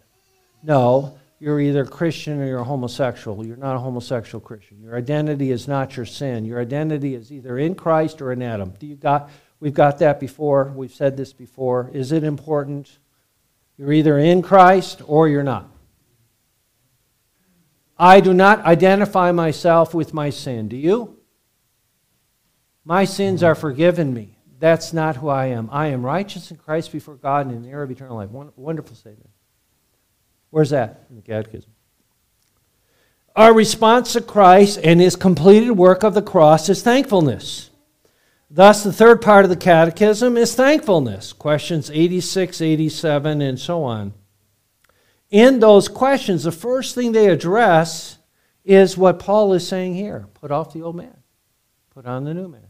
No, you're either Christian or you're homosexual. You're not a homosexual Christian. Your identity is not your sin. Your identity is either in Christ or in Adam. Do you got we've got that before. We've said this before. Is it important? You're either in Christ or you're not. I do not identify myself with my sin. Do you? My sins are forgiven me. That's not who I am. I am righteous in Christ before God and in the heir of eternal life. Wonderful statement. Where's that in the Catechism? Our response to Christ and his completed work of the cross is thankfulness. Thus, the third part of the Catechism is thankfulness. Questions 86, 87, and so on. In those questions, the first thing they address is what Paul is saying here put off the old man, put on the new man.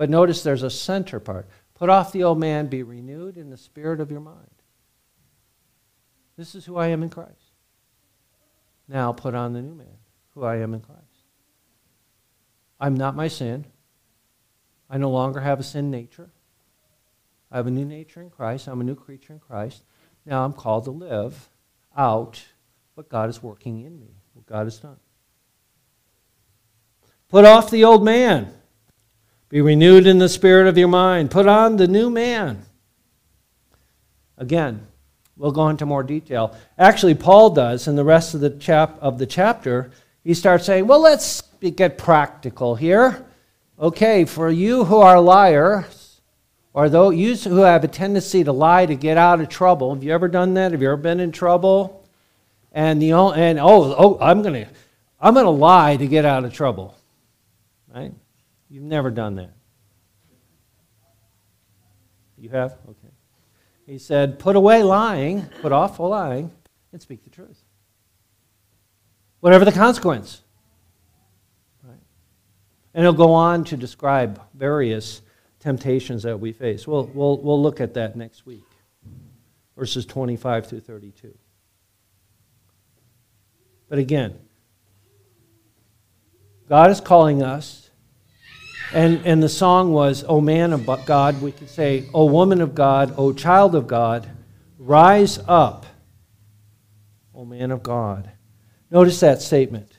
But notice there's a center part. Put off the old man, be renewed in the spirit of your mind. This is who I am in Christ. Now put on the new man, who I am in Christ. I'm not my sin. I no longer have a sin nature. I have a new nature in Christ. I'm a new creature in Christ. Now I'm called to live out what God is working in me, what God has done. Put off the old man. Be renewed in the spirit of your mind. Put on the new man. Again, we'll go into more detail. Actually, Paul does in the rest of the chap of the chapter. He starts saying, "Well, let's get practical here. Okay, for you who are liars, or those you who have a tendency to lie to get out of trouble. Have you ever done that? Have you ever been in trouble? And the and oh oh, I'm gonna I'm gonna lie to get out of trouble, right? You've never done that. You have? Okay. He said, Put away lying, put off all lying, and speak the truth. Whatever the consequence. Right? And he'll go on to describe various temptations that we face. We'll, we'll, we'll look at that next week, verses 25 through 32. But again, God is calling us and, and the song was, O man of God. We could say, O woman of God, O child of God, rise up, O man of God. Notice that statement.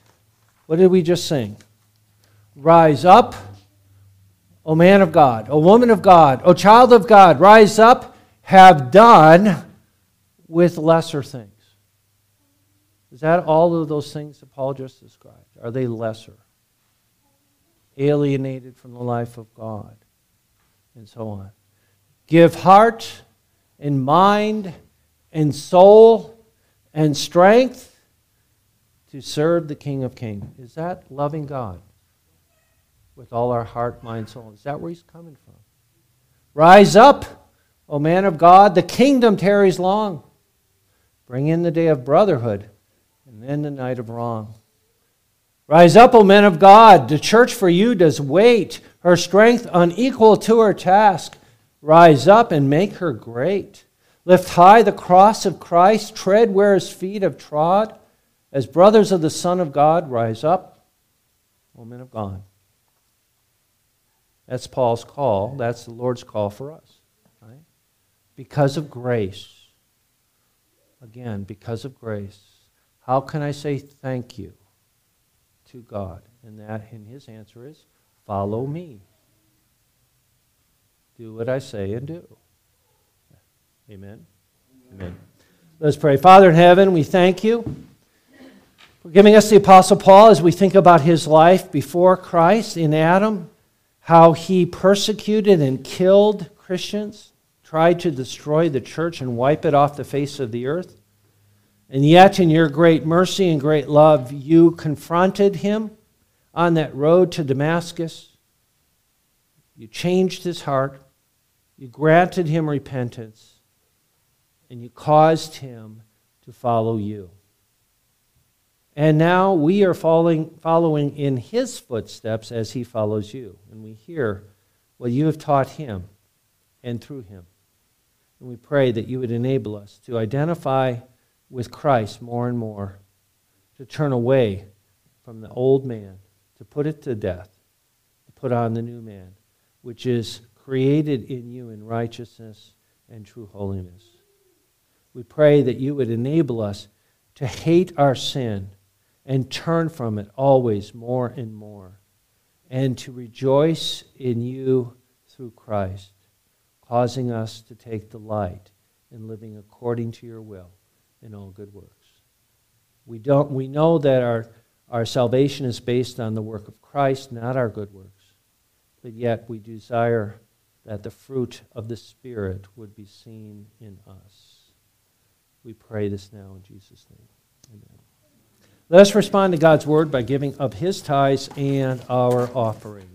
What did we just sing? Rise up, O man of God, O woman of God, O child of God, rise up, have done with lesser things. Is that all of those things that Paul just described? Are they lesser? Alienated from the life of God, and so on. Give heart and mind and soul and strength to serve the King of Kings. Is that loving God with all our heart, mind, soul? Is that where He's coming from? Rise up, O man of God, the kingdom tarries long. Bring in the day of brotherhood and then the night of wrong. Rise up, O men of God. The church for you does wait, her strength unequal to her task. Rise up and make her great. Lift high the cross of Christ, tread where his feet have trod. As brothers of the Son of God, rise up, O men of God. That's Paul's call. That's the Lord's call for us. Right? Because of grace. Again, because of grace. How can I say thank you to God? And that and his answer is follow me. Do what I say and do. Amen. Amen. Let's pray. Father in heaven, we thank you for giving us the Apostle Paul as we think about his life before Christ in Adam, how he persecuted and killed Christians, tried to destroy the church and wipe it off the face of the earth. And yet, in your great mercy and great love, you confronted him on that road to Damascus. You changed his heart. You granted him repentance. And you caused him to follow you. And now we are following, following in his footsteps as he follows you. And we hear what you have taught him and through him. And we pray that you would enable us to identify with Christ more and more, to turn away from the old man, to put it to death, to put on the new man, which is created in you in righteousness and true holiness. We pray that you would enable us to hate our sin and turn from it always more and more, and to rejoice in you through Christ, causing us to take delight in living according to your will in all good works. We, don't, we know that our, our salvation is based on the work of Christ, not our good works. But yet we desire that the fruit of the Spirit would be seen in us. We pray this now in Jesus' name. Amen. Let us respond to God's word by giving of his tithes and our offering.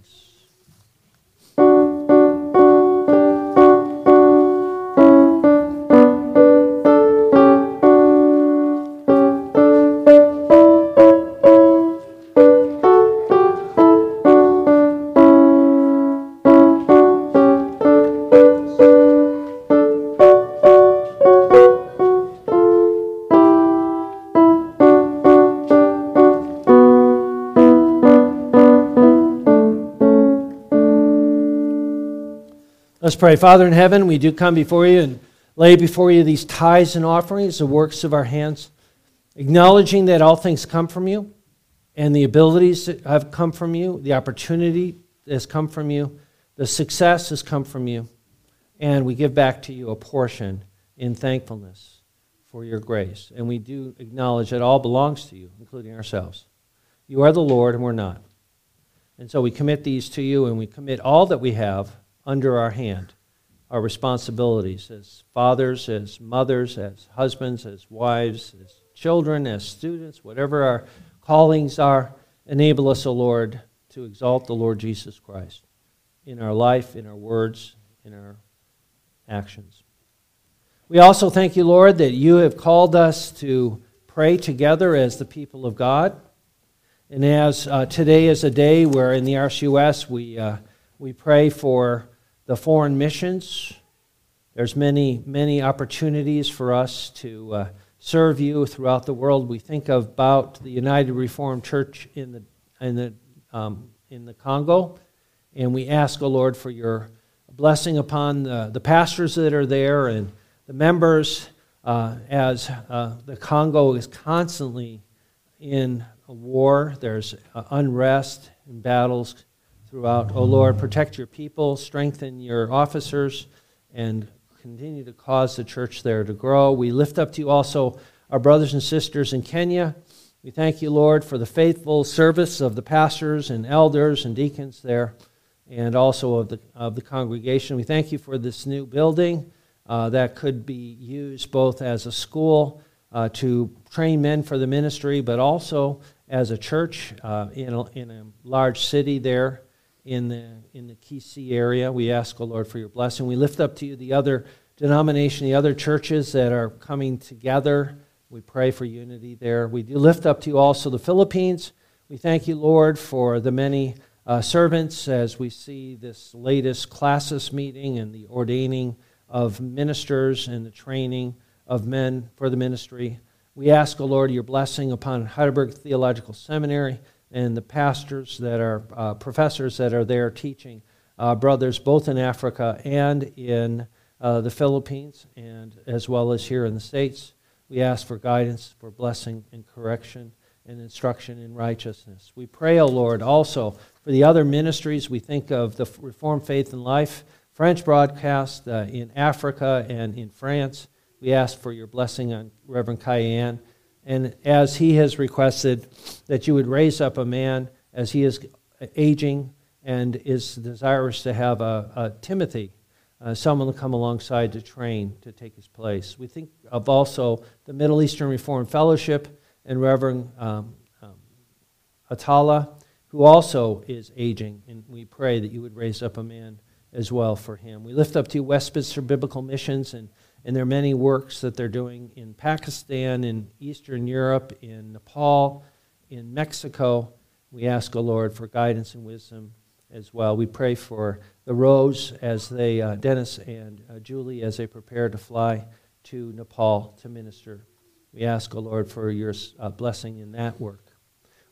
Pray. Father in heaven, we do come before you and lay before you these tithes and offerings, the works of our hands, acknowledging that all things come from you and the abilities that have come from you, the opportunity has come from you, the success has come from you, and we give back to you a portion in thankfulness for your grace. And we do acknowledge that all belongs to you, including ourselves. You are the Lord, and we're not. And so we commit these to you, and we commit all that we have under our hand our responsibilities as fathers, as mothers, as husbands, as wives, as children, as students, whatever our callings are, enable us, O Lord, to exalt the Lord Jesus Christ in our life, in our words, in our actions. We also thank you, Lord, that you have called us to pray together as the people of God. And as uh, today is a day where in the RCUS we, uh, we pray for the foreign missions. There's many, many opportunities for us to uh, serve you throughout the world. We think about the United Reformed Church in the, in the, um, in the Congo, and we ask, O Lord, for your blessing upon the, the pastors that are there and the members uh, as uh, the Congo is constantly in war. There's uh, unrest and battles throughout. Oh Lord, protect your people, strengthen your officers, and continue to cause the church there to grow. We lift up to you also our brothers and sisters in Kenya. We thank you, Lord, for the faithful service of the pastors and elders and deacons there, and also of the, of the congregation. We thank you for this new building uh, that could be used both as a school uh, to train men for the ministry, but also as a church uh, in, a, in a large city there in the, in the Kisii area. We ask, O oh Lord, for your blessing. We lift up to you the other denomination, the other churches that are coming together. We pray for unity there. We do lift up to you also the Philippines. We thank you, Lord, for the many uh, servants as we see this latest classes meeting and the ordaining of ministers and the training of men for the ministry. We ask, O oh Lord, your blessing upon Heidelberg Theological Seminary and the pastors that are uh, professors that are there teaching uh, brothers both in Africa and in uh, the Philippines, and as well as here in the States. We ask for guidance, for blessing and correction and instruction in righteousness. We pray, O oh Lord, also for the other ministries. We think of the Reformed Faith and Life, French broadcast uh, in Africa and in France. We ask for your blessing on Reverend Kayayan. And as he has requested, that you would raise up a man as he is aging and is desirous to have a, a Timothy, uh, someone to come alongside to train to take his place. We think of also the Middle Eastern Reformed Fellowship and Reverend um, um, Atallah, who also is aging, and we pray that you would raise up a man as well for him. We lift up to you Westminster Biblical Missions and, and there are many works that they're doing in Pakistan, in Eastern Europe, in Nepal, in Mexico. We ask, O Lord, for guidance and wisdom as well. We pray for the Rose as they, uh, Dennis and uh, Julie, as they prepare to fly to Nepal to minister we ask, O Lord, for your uh, blessing in that work.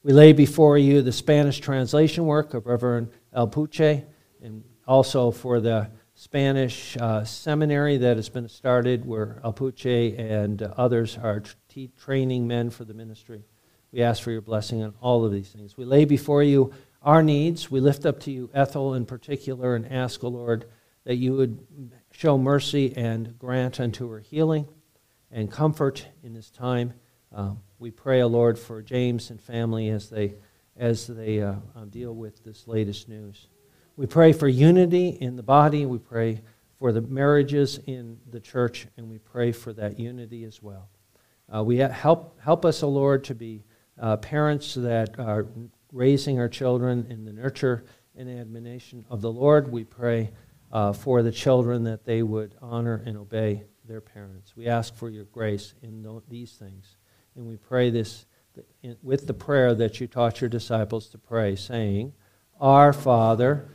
We lay before you the Spanish translation work of Reverend Alpuche, and also for the Spanish uh, seminary that has been started, where Alpuche and uh, others are t- training men for the ministry. We ask for your blessing on all of these things. We lay before you our needs. We lift up to you Ethel in particular and ask, O Lord, that you would show mercy and grant unto her healing and comfort in this time. Uh, we pray, O Lord, for James and family as they, as they uh, uh, deal with this latest news. We pray for unity in the body. We pray for the marriages in the church, and we pray for that unity as well. Uh, we help, help us, O Lord, to be uh, parents that are raising our children in the nurture and admonition of the Lord. We pray uh, for the children that they would honor and obey their parents. We ask for your grace in these things. And we pray this with the prayer that you taught your disciples to pray, saying, Our Father,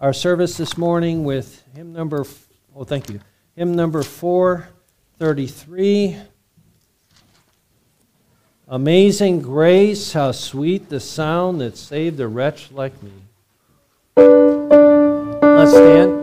our service this morning with hymn number, oh, thank you, hymn number 433. Amazing grace, how sweet the sound that saved a wretch like me. Let's stand.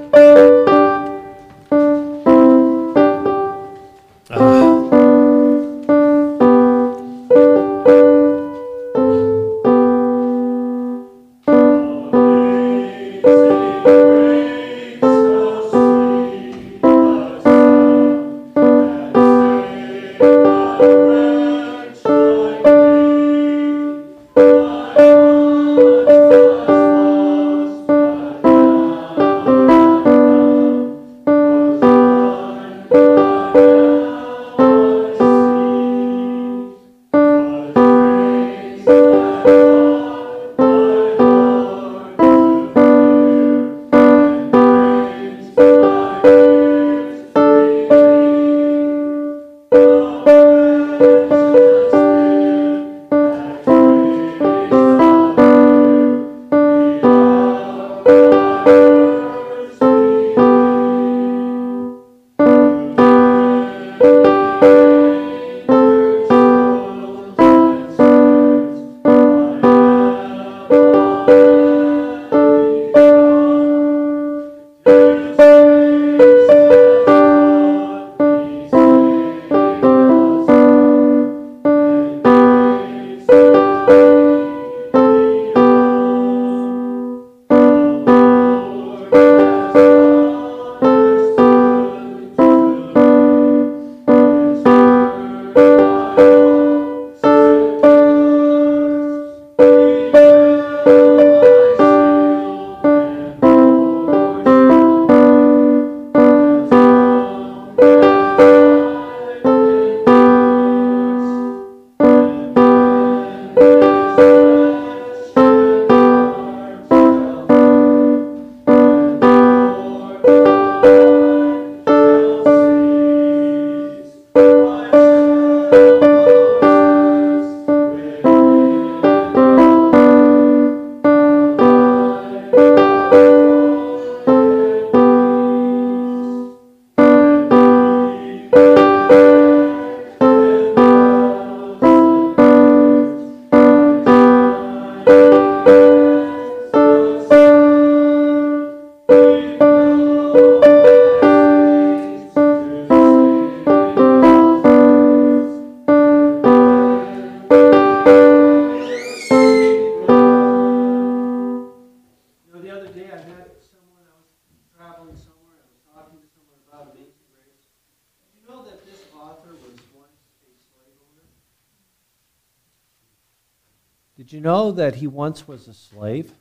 You know that he once was a slave?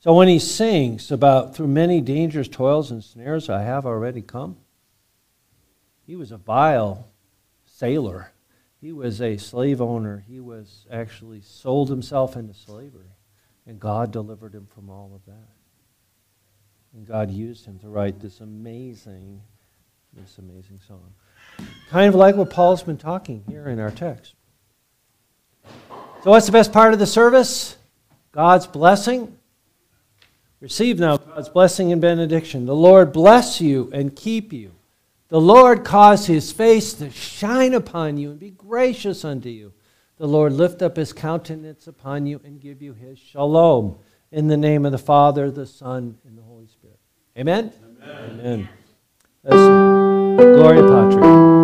So when he sings about through many dangers, toils, and snares I have already come, he was a vile sailor. He was a slave owner. He was actually sold himself into slavery. And God delivered him from all of that. And God used him to write this amazing, this amazing song. Kind of like what Paul's been talking here in our text. So, what's the best part of the service? God's blessing. Receive now God's blessing and benediction. The Lord bless you and keep you. The Lord cause his face to shine upon you and be gracious unto you. The Lord lift up his countenance upon you and give you his shalom. In the name of the Father, the Son, and the Holy Spirit. Amen? Amen. Amen. Listen. Gloria Patri.